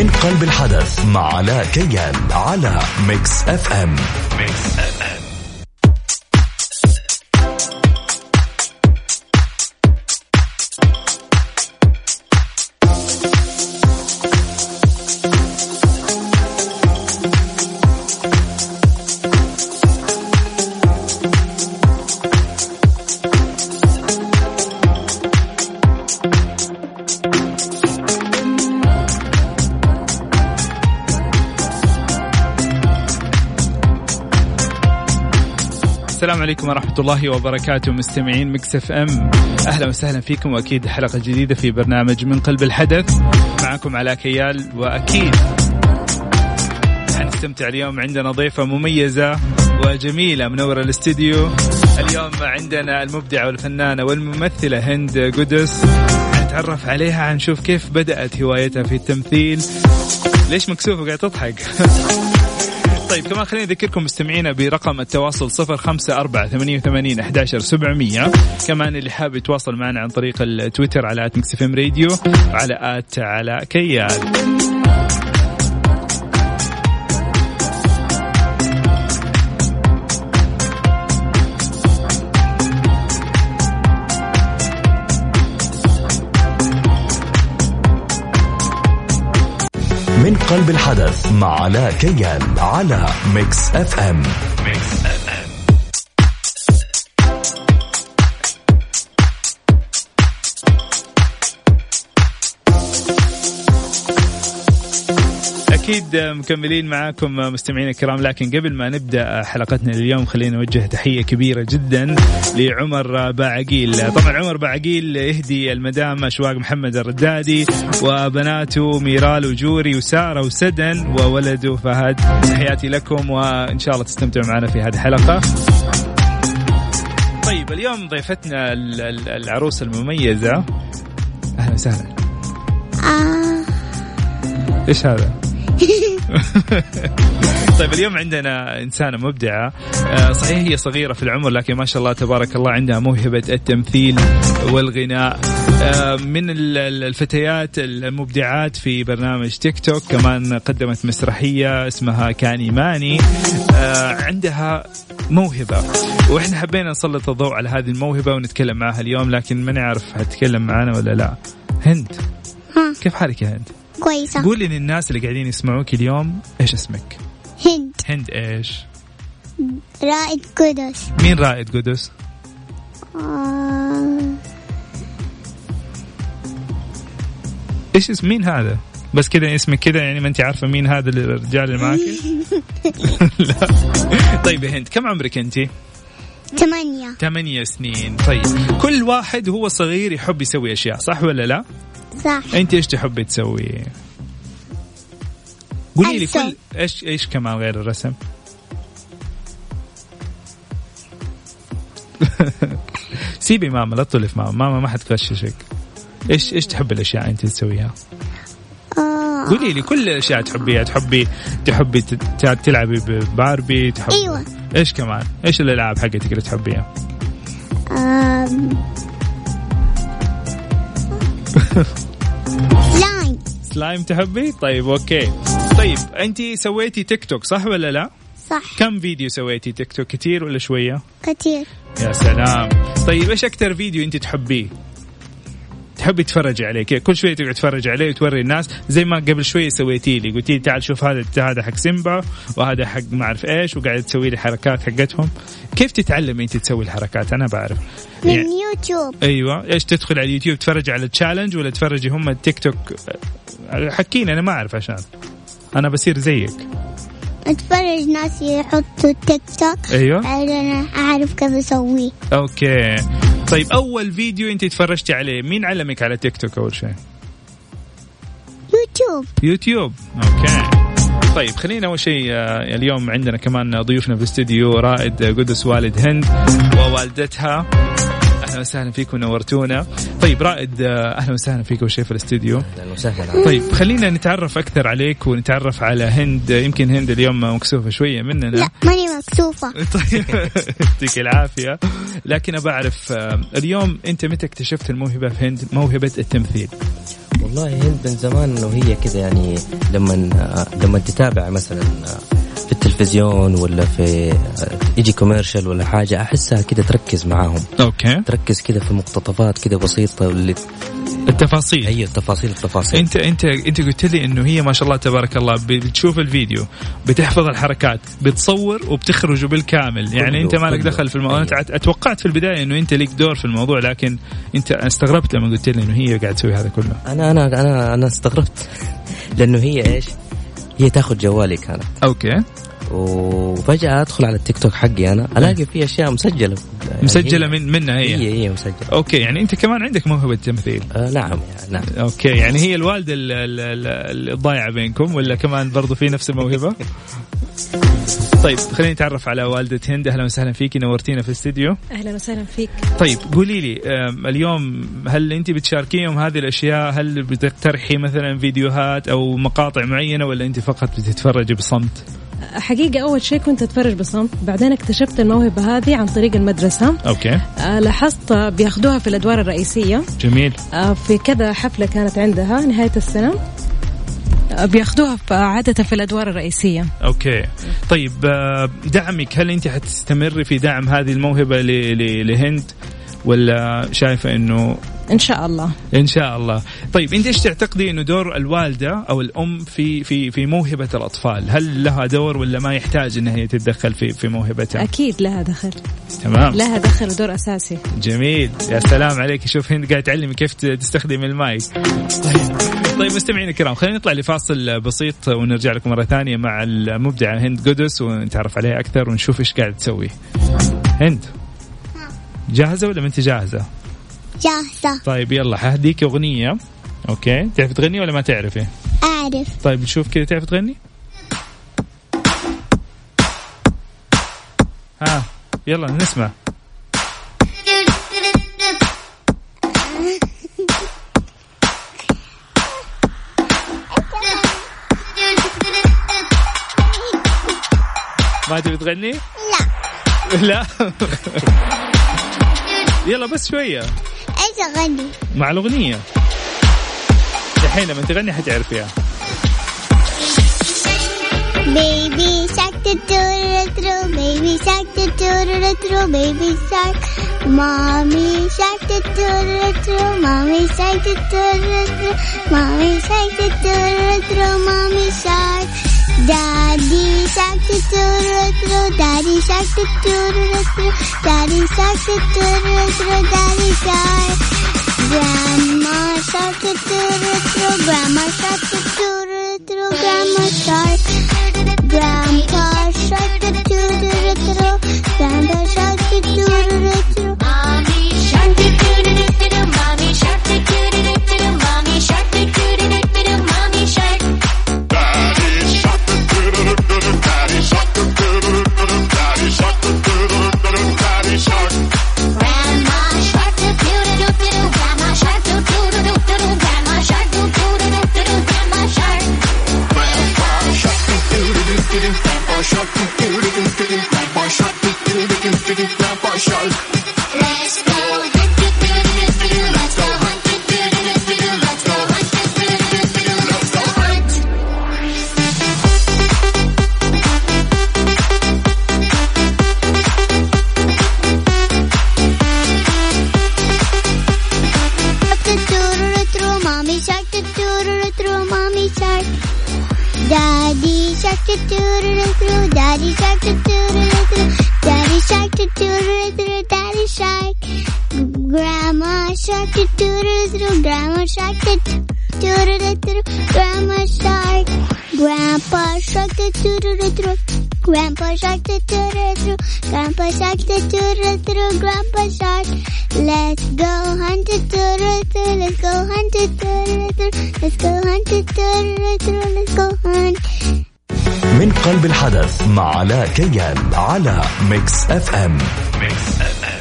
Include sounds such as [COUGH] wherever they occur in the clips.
من قلب الحدث مع علاء كيان على ميكس أف أم. ميكس أف أم. عليكم ورحمة الله وبركاته مستمعين Mix FM. أهلا وسهلا فيكم وأكيد حلقة جديدة في برنامج من قلب الحدث. معكم علاء كيال وأكيد حنستمتع اليوم عندنا ضيفة مميزة وجميلة منورة الاستديو. اليوم عندنا المبدعة والفنانة والممثلة هند قدس. حنتعرف عليها حنشوف كيف بدأت هوايتها في التمثيل. ليش مكسوفة؟ قاعد تضحك. [LAUGHS] طيب كمان خليني أذكركم مستمعينا برقم التواصل صفر خمسة أربعة ثمانية وثمانين أحداشر سبعمية. كمان اللي حاب يتواصل معنا عن طريق التويتر على at Mix FM Radio وعلى at علاء كيال من قلب الحدث مع علاء كيال على Mix FM. Mix FM. أكيد مكملين معاكم مستمعينا الكرام لكن قبل ما نبدأ حلقتنا اليوم خلينا نوجه تحية كبيرة جدا لعمر باعقيل. طبعا عمر باعقيل يهدي المدام أشواق محمد الردادي وبناته ميرال وجوري وسارة وسدن وولده فهد. تحياتي لكم وإن شاء الله تستمتعوا معنا في هذه الحلقة. طيب اليوم ضيفتنا ال- ال- العروسه المميزة. أهلا وسهلا. آه. إيش هذا؟ [LAUGHS] طيب اليوم عندنا إنسانة مبدعة. آه، صحيح هي صغيرة في العمر لكن ما شاء الله تبارك الله عندها موهبة التمثيل والغناء. آه، من ال- ال- الفتيات المبدعات في برنامج تيك توك كمان قدمت مسرحية اسمها كان إيماني آه، عندها موهبة وإحنا حبينا نسلط الضوء على هذه الموهبة ونتكلم معها اليوم لكن ما نعرف هتتكلم معنا ولا لا. هند كيف حالك يا هند؟ كويسة قولي للناس اللي قاعدين يسمعوك اليوم إيش اسمك؟ هند هند إيش؟ رائد قدس مين رائد قدس؟ آه إيش اسم مين هذا؟ بس كذا اسمك كذا يعني ما أنت عارفة مين هذا الرجال اللي معك؟ [LAUGHS] لا طيب يا هند كم عمرك أنت؟ ثمانية ثمانية سنين طيب كل واحد هو صغير يحب يسوي أشياء صح ولا لا؟ صح أنت إيش تحبي تسوي؟ قولي لي. كل إيش إيش كمان غير الرسم؟ [LAUGHS] سيبي ماما لا تطلف ماما ماما ما حتغششك إيش إيش تحب الأشياء أنت تسويها؟ آه قولي لي كل الأشياء تحبيها تحبي تحبي تلعبي بباربي تحبي أيوة. إيش كمان؟ إيش الألعاب حقتك اللي تحبيها؟ slime slime تحبي؟ طيب okay طيب أنت سويتي تيك توك صح ولا لا؟ صح كم فيديو سويتي تيك توك كثير ولا شوية؟ كثير يا سلام طيب إيش أكثر فيديو أنت تحبيه؟ تحبي تتفرجي عليه كذا كل شوية تقعد تتفرج عليه وتوري الناس. زي ما قبل شوية سويتي لي. قلتي لي تعال شوف هذا هذا حق سيمبا وهذا حق ما أعرف إيش وقاعد تسوي لي حركات حقتهم. كيف تتعلمي أنت تسوي الحركات؟ أنا بعرف. من يعني يوتيوب. أيوه. إيش تدخل على اليوتيوب تتفرج على ال challenge ولا تتفرجي هم التيك توك؟ حكيني أنا ما أعرف عشان. أنا بصير زيك. أتفرج ناس يحطوا تيك توك. أيوه. بعدين أنا أعرف كيف اسويه okay. طيب أول فيديو أنت تفرجتي عليه مين علمك على تيك توك أول شيء؟ YouTube. YouTube. okay. طيب خلينا أول شيء آه، اليوم عندنا كمان ضيوفنا في الاستديو رائد قدس والد هند ووالدتها. أهلا وسهلا فيكم نورتونا. طيب رائد آه، أهلا وسهلا فيك اول شيء في الاستديو. أهلا وسهلا. طيب خلينا نتعرف أكثر عليك ونتعرف على هند. يمكن هند اليوم مكسوفة شوية مننا. لا ماني مكسوفة. [LAUGHS] طيب يعطيك العافية. لكن ابى أعرف آه، اليوم أنت متى اكتشفت الموهبة في هند؟ موهبة التمثيل. والله هند من زمان انه هي كذا يعني لما لما تتابع مثلا في التلفزيون ولا في يجي commercial ولا حاجة أحسها كذا تركز معاهم. okay. تركز كذا في مقتطفات كذا بسيطة اللي التفاصيل. هي التفاصيل التفاصيل. أنت أنت أنت قلت لي إنه هي ما شاء الله تبارك الله بتشوف الفيديو بتحفظ الحركات بتصور وبتخرجه بالكامل. يعني أنت ما لك دخل في الموضوع. أنت أتوقعت في البداية إنه أنت ليك دور في الموضوع لكن أنت استغربت لما قلت لي إنه هي قاعد تسوي هذا كله. أنا أنا أنا أنا استغربت. [LAUGHS] لأنه هي إيش؟ هي تاخذ جوالي كانت. okay. وفجأة أدخل على التيك توك حقي أنا ألاقي في أشياء مسجلة. يعني مسجله من منها هي. هي هي مسجلة. okay يعني أنت كمان عندك موهبة تمثيل. آه نعم يعني نعم. okay يعني هي الوالده الضايعه بينكم ولا كمان برضو في نفس الموهبة؟ [LAUGHS] طيب خليني نتعرف على والدة هند. أهلا وسهلا فيكي نورتينا في الاستديو. أهلا وسهلا فيك. طيب قولي لي اليوم هل أنت بتشاركيهم هذه الأشياء؟ هل بتقترحي مثلا فيديوهات أو مقاطع معينة ولا أنت فقط بتتفرجي بصمت؟ حقيقة أول شيء كنت أتفرج بصمت. بعدين اكتشفت الموهبة هذه عن طريق المدرسة. okay. آه لاحظت بياخذوها في الأدوار الرئيسية. جميل. آه في كذا حفلة كانت عندها نهاية السنة. بياخذوها عادة في الأدوار الرئيسية. okay. طيب دعمك هل أنت حتستمري في دعم هذه الموهبة لهند؟ ولا شايفة أنه إن شاء الله. إن شاء الله. طيب أنت إيش تعتقدي إنه دور الوالدة أو الأم في في في موهبة الأطفال؟ هل لها دور ولا ما يحتاج إنها هي تتدخل في في موهبتها؟ أكيد لها دخل. تمام. لها دخل ودور أساسي. جميل. يا سلام عليك. شوف هند قاعد تعلمي كيف تستخدم المايك. طيب. طيب مستمعينا الكرام خلينا نطلع لفاصل بسيط ونرجع لكم مرة ثانية مع المبدعه هند قدس ونتعرف عليها أكثر ونشوف إيش قاعد تسوي. هند. جاهزة ولا ما أنت جاهزة؟ جاهزة. طيب يلا حهديك أغنية. أوكي. تعرف تغني ولا ما تعرفي؟ أعرف. طيب نشوف كذا تعرف تغني؟ ها يلا نسمع. ما تبي تغني؟ لا. لا. [LAUGHS] يلا بس شوية. إيش اغني؟ مع الأغنية. الحين لما تغني حتعرفيها بيبي شاك تورو بيبي شاك تورو بيبي شاك مامي شاك تورو مامي شاك تورو مامي شاك تورو مامي شاك Daddy shark turtle throw, daddy shark turtle throw, daddy shark turtle daddy shark. Grandma shark turtle throw, grandma shark turtle grandma shark. Grandpa shark turtle throw, grandpa shark turtle do Grandma shark do do Grandma shark Grandpa shark do do Grandpa shark do do Grandpa shark do do Grandpa shark Let's go hunt it do Let's go hunt it do Let's go hunt it do Let's go hunt من قلب الحدث مع علاء كيان على ميكس اف ام Mix FM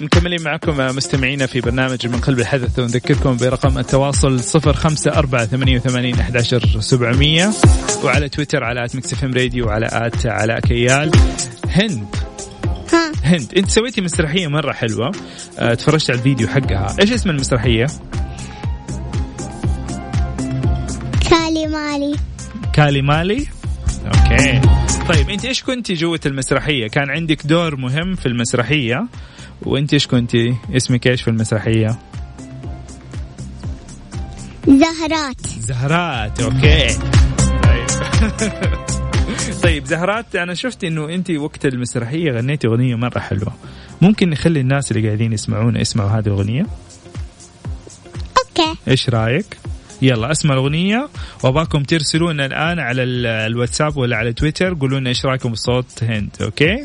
مكملين معكم مستمعينا في برنامج من قلب الحدث. ونذكركم برقم التواصل صفر خمسة أربعة ثمانية وثمانين أحد عشر سبعمية وعلى تويتر على at Mix FM Radio وعلى at علاء كيال. هند. هند انت سويتي مسرحية مرة حلوة. آه، تفرجت على الفيديو حقها. إيش اسم المسرحية؟ كالي مالي. كالي مالي؟ okay. طيب انت إيش كنتي جوة المسرحية؟ كان عندك دور مهم في المسرحية. وانت إيش كنتي اسمك إيش في المسرحية؟ زهرات. زهرات okay. طيب. [LAUGHS] طيب زهرات أنا شفت انه انت وقت المسرحية غنيتي اغنية مرة حلوة. ممكن نخلي الناس اللي قاعدين يسمعونا يسمعوا هذه الاغنية؟ أوكي. إيش رأيك؟ يلا اسمع الاغنية واباكم ترسلون الآن على ال- الواتساب ولا على تويتر قولوا لنا إيش رأيكم بصوت هند أوكي؟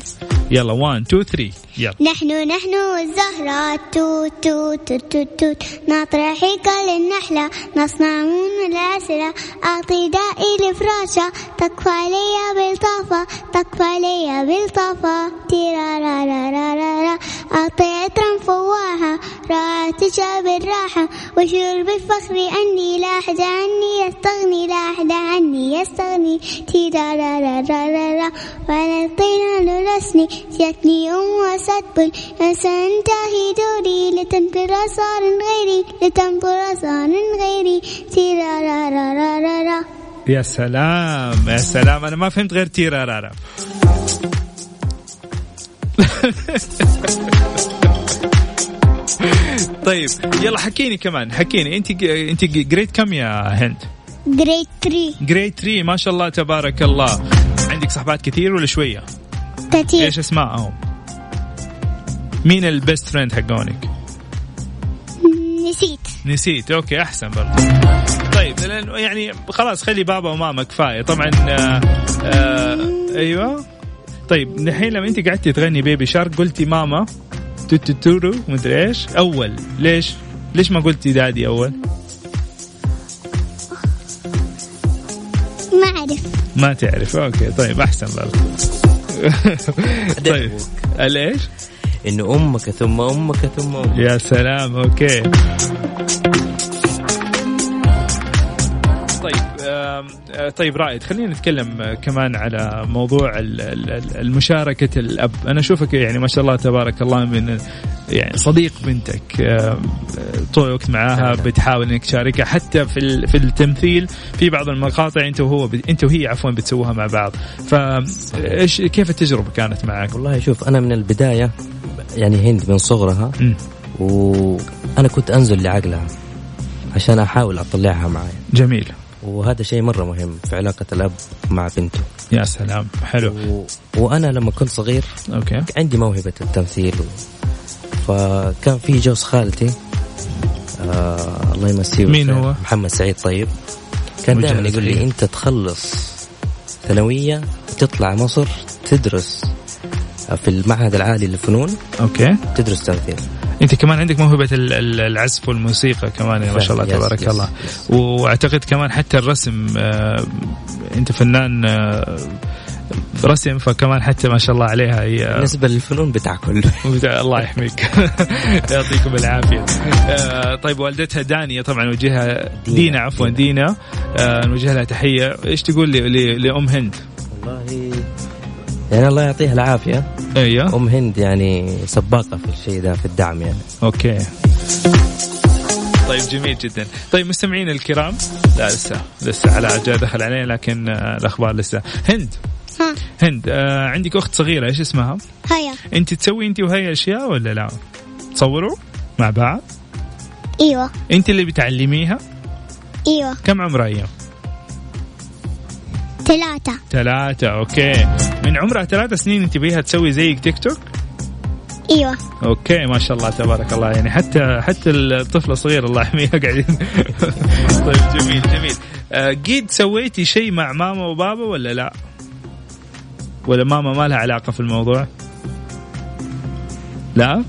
يلا 1 2 3 يلا. نحن نحن الزهرات توت توت توت توت توت نطرح للنحلة. نصنع من العسلة أعطي دائي لفراشة تكفى لي بالطافة. تكفى لي بالطافة. تيرا را را را را را أعطي عطرا فواحة راحة تشعب الراحة. وشرب الفخر أني لا أحد عني يستغني. لا أحد عني يستغني. تيرا را را را را را وعلى الطين للسني جاتني أم وسد سأنتهي دوري لتنفر صار غيري لتنفر صار غيري. تيرا را را را را را يا سلام يا سلام. أنا ما فهمت غير تيرا رارا [LAUGHS] طيب يلا حكيني كمان حكيني. أنت أنت grade كم يا هند؟ grade 3 grade 3 ما شاء الله تبارك الله. عندك صحبات كثير ولا شوية؟ كتير إيش اسمائهم؟ مين ال best friend حقونك؟ نسيت. نسيت. okay أحسن برضه. طيب لأن يعني خلاص خلي بابا وماما كفاية. طبعا آه آه أيوه. طيب دحين لما أنت قعدتي تغني baby shark قلتي ماما توتو مدري إيش. أول. ليش؟ ليش ما قلتي daddy أول؟ ما أعرف. ما تعرف. okay طيب أحسن برضه. [LAUGHS] طيب ليش؟ انه أمك ثم أمك ثم أمك. يا سلام okay. طيب آه، طيب رائد خلينا نتكلم آه، كمان على موضوع ال- ال- ال- المشاركة الأب. أنا أشوفك يعني ما شاء الله تبارك الله من يعني صديق بنتك آم، طول الوقت معاها بتحاول إنك تشاركها. حتى في في التمثيل في بعض المقاطع أنت وهو أنت وهي عفوا بتسووها مع بعض. فايش كيف التجربة كانت معك؟ والله شوف أنا من البداية يعني هند من صغرها. وأنا كنت أنزل لعقلها عشان أحاول أطلعها معي جميل. وهذا شيء مرة مهم في علاقة الأب مع بنته. يا سلام حلو. و... وأنا لما كنت صغير okay. عندي موهبة التمثيل. و... فكان في جوز خالتي آه الله يمسيه مين هو؟ محمد سعيد طيب. كان دائما يقول لي خير. أنت تخلص ثانوية تطلع مصر تدرس في المعهد العالي للفنون. okay. تدرس تمثيل. أنت كمان عندك موهبة ال- ال- العزف والموسيقى كمان ما شاء الله تبارك الله. وأعتقد كمان حتى الرسم آه، أنت فنان آه، رسم فكمان حتى ما شاء الله عليها هي بالنسبة للفنون بتاع كله. وبدا- الله يحميك. [LAUGHS] يعطيكم العافية. آه، طيب والدتها دانية طبعا وجهها دينا, عفوا دينا. آه، نوجه لها تحية. إيش تقول لي- لي- لأم هند؟ والله يعني الله يعطيها العافية. أيوه. أم هند يعني سباقة في الشيء ده في الدعم يعني. أوكي. طيب جميل جدا. طيب مستمعين الكرام لا لسه لسه على جاء دخل علينا لكن آه، الأخبار لسه. هند. ها. هند آه عندك أخت صغيرة إيش اسمها؟ هيا. أنت تسوي أنت وهي أشياء ولا لا؟ تصوروا مع بعض؟ إيوه. أنت اللي بتعلميها؟ إيوه. كم عمرها هي؟ ثلاثة ثلاثة أوكي. من عمرها ثلاثة سنين انت بيها تسوي زيك تيك توك؟ إيوه. okay ما شاء الله تبارك الله. يعني حتى حتى الطفله الصغيره الله يحميها قاعدين. [LAUGHS] طيب جميل جميل. آه، قد سويتي شيء مع ماما وبابا ولا لا؟ ولا ماما ما لها علاقة في الموضوع؟ لا؟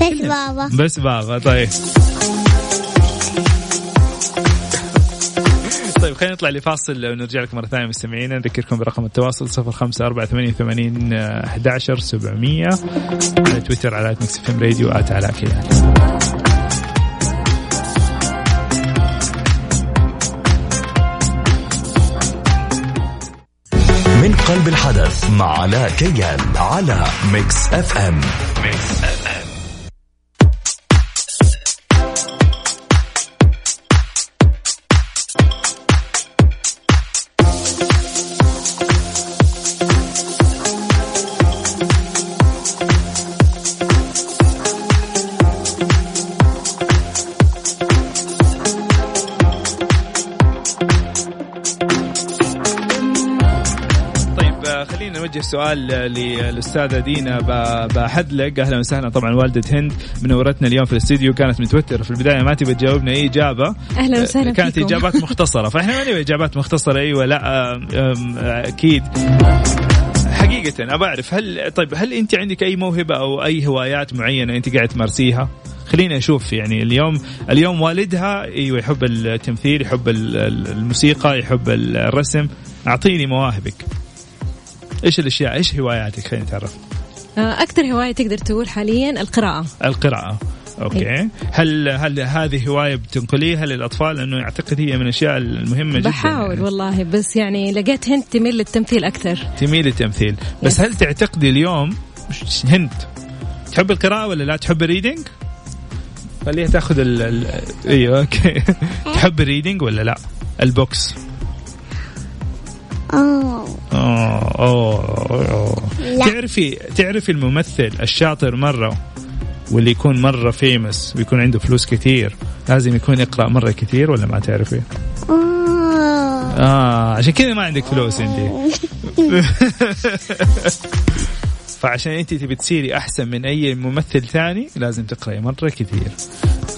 بس بابا. بس بابا طيب. طيب خلينا نطلع لفاصل ونرجع لكم مرة ثانية مستمعينا. نذكركم برقم التواصل صفر خمسة أربعة ثمانية وثمانين أحد عشر سبعمية. على تويتر على Mix FM Radio at على كيان من قلب الحدث مع علاء كيال على Mix FM. Mix F آه، نوجه سؤال آه، للأستاذة دينا بحدلق أهلا وسهلا طبعا والدة هند منورتنا اليوم في الاستديو كانت متوتره في البداية ما تبي تجاوبنا. أي إجابة؟ وسهلا آه، كانت فيكم. إجابات مختصرة. فإحنا ما نبي إجابات مختصرة. أيوه لا آم، آه، أكيد. حقيقة أبى أعرف هل طيب هل أنت عندك أي موهبة أو أي هوايات معينة أنت قاعد تمارسيها؟ خلينا نشوف. يعني اليوم اليوم والدها أيوه يحب التمثيل يحب ال- ال- الموسيقى يحب الرسم. أعطيني مواهبك. إيش الأشياء؟ إيش هواياتك؟ خلينا نتعرف. آه، أكثر هواية تقدر تقول حاليا القراءة. القراءة. okay. هل هل هذه هواية بتنقليها للأطفال؟ لأنه اعتقد هي من الأشياء المهمة جدا. بحاول يعني. والله بس يعني لقيت هند تميل للتمثيل أكثر. تميل للتمثيل. بس yes. هل تعتقدي اليوم هند تحب القراءة ولا لا تحب ال reading؟ خليها تاخذ ال... إيوه okay. [LAUGHS] تحب ال reading ولا لا؟ ال books. أوه أوه أوه. لا. تعرفي تعرفي الممثل الشاطر مرة واللي يكون مرة famous ويكون عنده فلوس كثير لازم يكون يقرأ مرة كثير ولا ما تعرفي؟ أوه آه عشان كذا ما عندك فلوس أنت [LAUGHS] فعشان أنت تبي تصيري أحسن من أي ممثل ثاني لازم تقرأي مرة كثير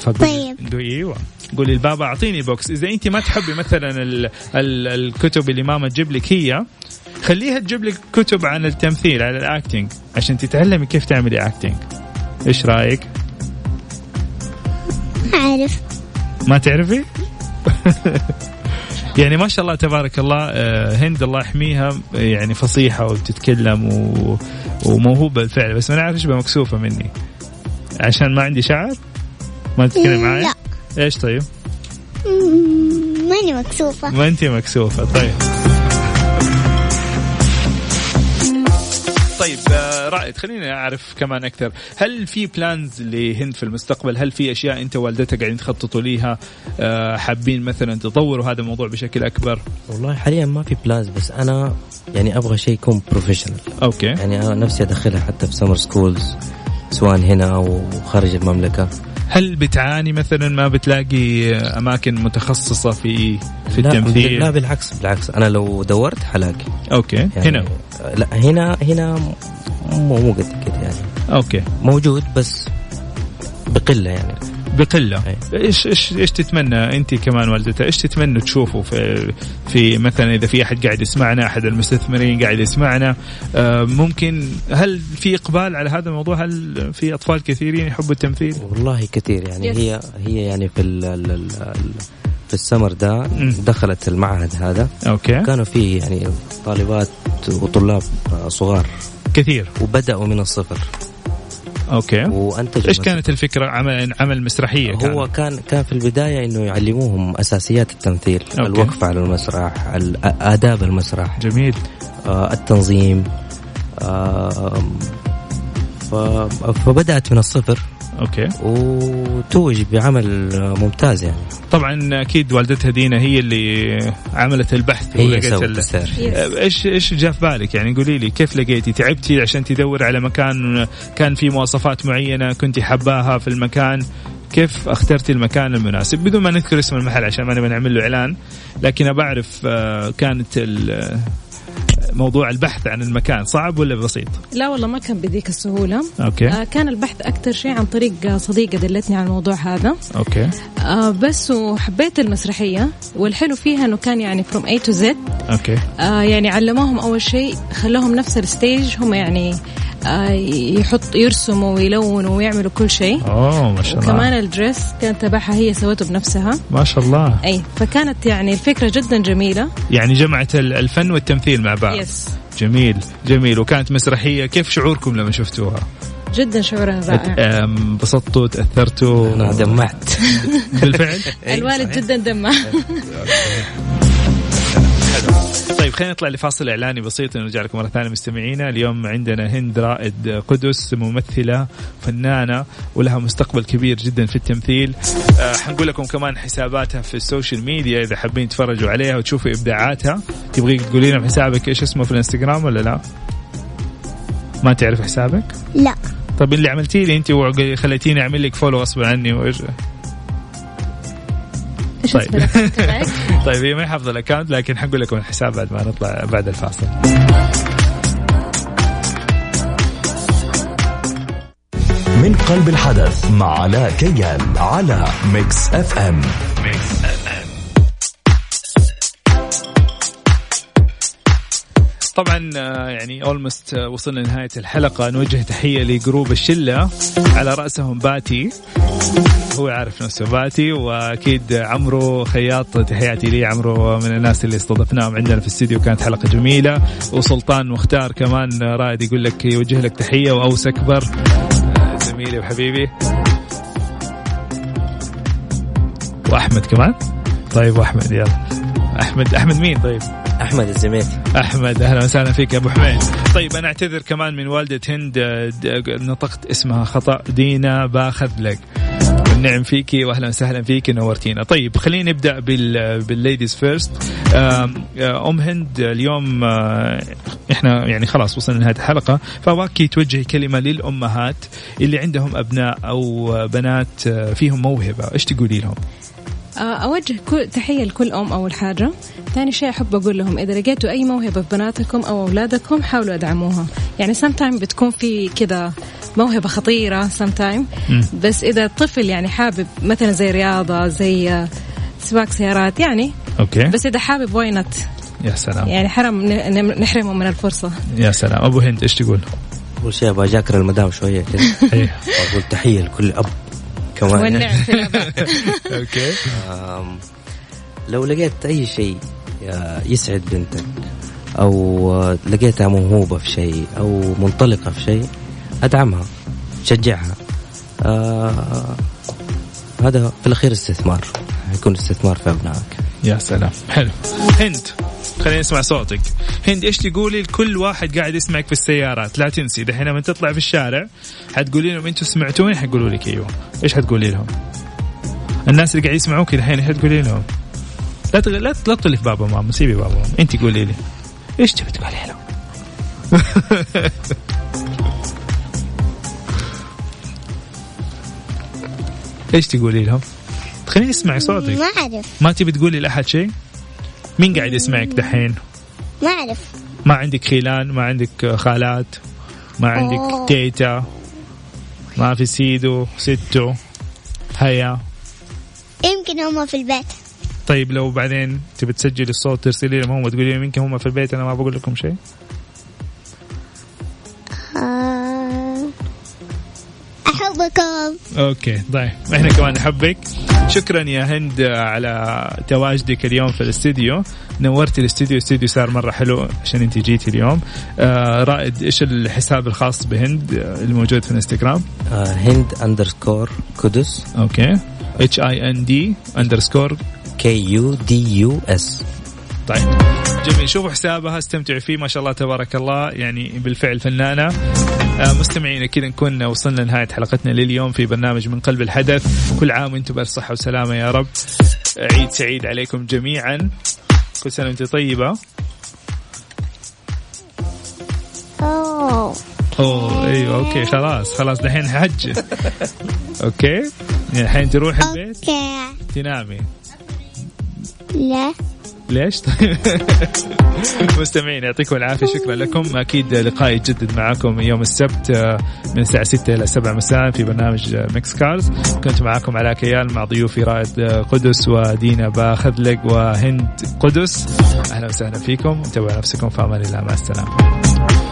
طيب. إيوه قولي لبابا أعطيني books إذا أنت ما تحبي مثلا ال ال الكتب اللي ماما تجيب لك هي خليها تجيب لك كتب عن التمثيل عن ال acting عشان تتعلمي كيف تعملي acting إيش رأيك؟ أعرف. ما تعرفي؟ [LAUGHS] يعني ما شاء الله تبارك الله آه، هند الله يحميها يعني فصيحة وبتتكلم و... وموهوبة بالفعل. بس ما نعرف إيش بها مكسوفة مني. عشان ما عندي شعر؟ ما تتكلم معي لا إيش طيب؟ ماني مكسوفة. ما انت مكسوفة طيب. طيب آه، رائد خليني أعرف كمان أكثر. هل في plans لهند في المستقبل؟ هل في أشياء أنت ووالدتك قاعدين تخططوا ليها؟ آه، حابين مثلا تطوروا هذا الموضوع بشكل أكبر؟ والله حاليا ما في plans بس أنا يعني أبغى شيء يكون professional okay. يعني أنا نفسي أدخلها حتى في summer schools سواء هنا أو خارج المملكة. هل بتعاني مثلا ما بتلاقي أماكن متخصصة في في لا التمثيل؟ لا بالعكس بالعكس. أنا لو دورت حلاقي. okay. يعني هنا؟ لا هنا هنا مو مو قد كده يعني. okay. موجود بس بقلة يعني. بقلة. أي. إيش إيش إيش تتمنى أنت كمان والدتها؟ إيش تتمنى تشوفوا في في مثلا إذا في أحد قاعد يسمعنا أحد المستثمرين قاعد يسمعنا آه، ممكن هل في إقبال على هذا الموضوع؟ هل في أطفال كثيرين يحبوا التمثيل؟ والله كثير يعني Yes. هي هي يعني في ال ال ال في السمر ده. دخلت المعهد هذا. okay. كانوا فيه يعني طالبات وطلاب صغار. كثير. وبدأوا من الصفر. okay. وأنتجوا إيش. كانت الفكرة؟ عمل عمل مسرحية هو كان كان في البداية إنه يعلموهم أساسيات التمثيل okay. الوقفه على المسرح ال- آداب المسرح جميل. آه، التنظيم آه، ف- فبدأت من الصفر. okay. وتوج بعمل ممتاز يعني. طبعا أكيد والدتها دينا هي اللي عملت البحث هي سوت Yes. إيش إيش جاء في بالك؟ يعني قولي لي كيف لقيتي؟ تعبتي عشان تدور على مكان كان في مواصفات معينة كنت حباها في المكان؟ كيف اخترتي المكان المناسب؟ بدون ما نذكر اسم المحل عشان ما نعمل له إعلان لكن ابى أعرف آه، كانت موضوع البحث عن المكان صعب ولا بسيط؟ لا والله ما كان بذيك السهولة. okay. آه كان البحث أكثر شيء عن طريق صديقة دلتني على الموضوع هذا. okay. آه بس وحبيت المسرحية والحلو فيها أنه كان يعني from A to Z. okay. آه يعني علموهم أول شيء خلاهم نفس ال stage هم يعني آه يحط يرسموا ويلونوا ويعملوا كل شيء. أوه ما شاء الله. وكمان الدريس كان تبعها هي سوته بنفسها. ما شاء الله. أي فكانت يعني الفكرة جدا جميلة. يعني جمعت ال- الفن والتمثيل مع بعض. يس جميل جميل. وكانت مسرحية. كيف شعوركم لما شفتوها؟ جدا شعورها رائع. انبسطتوا تأثرتوا؟ أنا دمعت. بالفعل؟ [LAUGHS] الوالد جدا دمع. [LAUGHS] حلو. طيب خلينا نطلع لفاصل إعلاني بسيط ونرجع لكم مرة ثانية مستمعينا اليوم عندنا هند رائد قدس ممثلة فنانة ولها مستقبل كبير جدا في التمثيل. آه حنقول لكم كمان حساباتها في ال social media إذا حابين تتفرجوا عليها وتشوفوا إبداعاتها. تبغي تقولي لنا حسابك إيش اسمه في الإنستغرام ولا لا؟ ما تعرف حسابك؟ لا. طيب اللي عملتي لي أنت وخليتيني أعمل لك follow غصب عني وإيش؟ إيش طيب. [LAUGHS] طيب هي ما هي حافظه ال account لكن حنقول لكم الحساب بعد ما نطلع بعد الفاصل. من قلب الحدث مع علاء كيال على Mix FM Mix F طبعا آه، يعني almost وصلنا لنهاية الحلقة. نوجه تحية ل group الشلة. على رأسهم باتي. هو عارف نفسه باتي. وأكيد عمرو خياط تحياتي لي عمرو من الناس اللي استضفناهم عندنا في الاستديو كانت حلقة جميلة. وسلطان مختار كمان رائد يقول لك يوجه لك تحية. وأوس أكبر آه، زميلي وحبيبي. وأحمد كمان. طيب وأحمد يلا. أحمد أحمد مين؟ طيب. أحمد الزميتي أحمد أهلا وسهلا فيك يا أبو حميد. طيب أنا أعتذر كمان من والدة هند آه، نطقت اسمها خطأ. دينا باخذلق والنعم فيكي واهلا وسهلا فيكي نورتينا. طيب خلينا نبدأ بال بال ladies first أم هند اليوم آه، إحنا يعني خلاص وصلنا لنهاية الحلقة. فواكي توجهي كلمة للأمهات اللي عندهم أبناء أو بنات آه، فيهم موهبة. إيش تقولي لهم؟ آه، أوجه كل تحية لكل أم أول حاجة ثاني شيء أحب أقول لهم إذا لقيتوا أي موهبة في بناتكم أو أولادكم حاولوا أدعموها. يعني سم بتكون في كذا موهبة خطيرة سم مم. بس إذا الطفل يعني حابب مثلا زي رياضة زي آه، سباق سيارات يعني. okay. بس إذا حابب واينت يا سلام. يعني حرام ن- ن- نحرمه من الفرصة. يا سلام. أبو هند إيش تقول؟ أول شيء أبغى أذاكر المدام شوية كذا إيه. واقول تحية لكل أب. كمان. والنعم في. [LAUGHS] okay. لو لقيت أي شيء آه، يسعد بنتك أو آه، لقيتها موهوبة في شيء أو منطلقة في شيء أدعمها شجعها. آه، هذا في الأخير استثمار. يكون استثمار في أبنائك. يا سلام. حلو. هند خلينا نسمع صوتك. هند إيش تقولي لكل واحد قاعد يسمعك في السيارات؟ لا تنسي دحين لما تطلع في الشارع حتقولي لهم أنتم سمعتوني؟ حيقولوا لك أيوه. إيش حتقولي لهم؟ الناس اللي قاعد يسمعوك دحين إيش حتقولي لهم؟ لا تغ... لا في بابا ماما سيبي بابا ماما إنت قولي لي. إيش تبي تقولي لهم؟ [LAUGHS] إيش تقولي لهم؟ خليني أسمع صوتك. ما أعرف. ما تبي تقولي لأحد شيء؟ مين قاعد يسمعك دحين؟ ما أعرف. ما عندك خيلان، ما عندك خالات، ما عندك أوه. تيتا، ما في سيدو، ستو، هيا، يمكن هم في البيت. طيب لو بعدين تبي تسجلي الصوت ترسلي لهم هم تقولي لهم يمكن هم في البيت أنا ما بقول لكم شيء؟ آه، أحبكم. okay طيب إحنا كمان نحبك. شكرا يا هند على تواجدك اليوم في الاستديو. نورتي الاستديو الاستديو صار مرة حلو عشان انت جيتي اليوم. آه رائد إيش الحساب الخاص بهند الموجود في الانستغرام؟ آه، هند underscore قدس okay. H I N D underscore K U D U S طيب. جميل. شوفوا حسابها استمتعوا فيه ما شاء الله تبارك الله. يعني بالفعل فنانة. آه، مستمعينا كذا نكون وصلنا لنهاية حلقتنا لليوم في برنامج من قلب الحدث. كل عام وأنتم بألف صحة وسلامة يا رب. عيد سعيد عليكم جميعا. كل سنة وانت طيبة. أوه. أوه أيوه okay خلاص خلاص دحين حج [LAUGHS] okay. يعني الحين تروح البيت؟ okay. تنامي. لا. ليش؟ [LAUGHS] مستمعين يعطيكم العافية شكرا لكم. أكيد لقائي يتجدد معكم يوم السبت آه، من الساعة 6 إلى 7 مساء في برنامج آه، Mix Cars كنت معكم علاء كيال مع ضيوفي رائد آه، قدس ودينا باخذلق وهند قدس. أهلا وسهلا فيكم. تابعوا نفسكم في أمان الله. مع السلامة.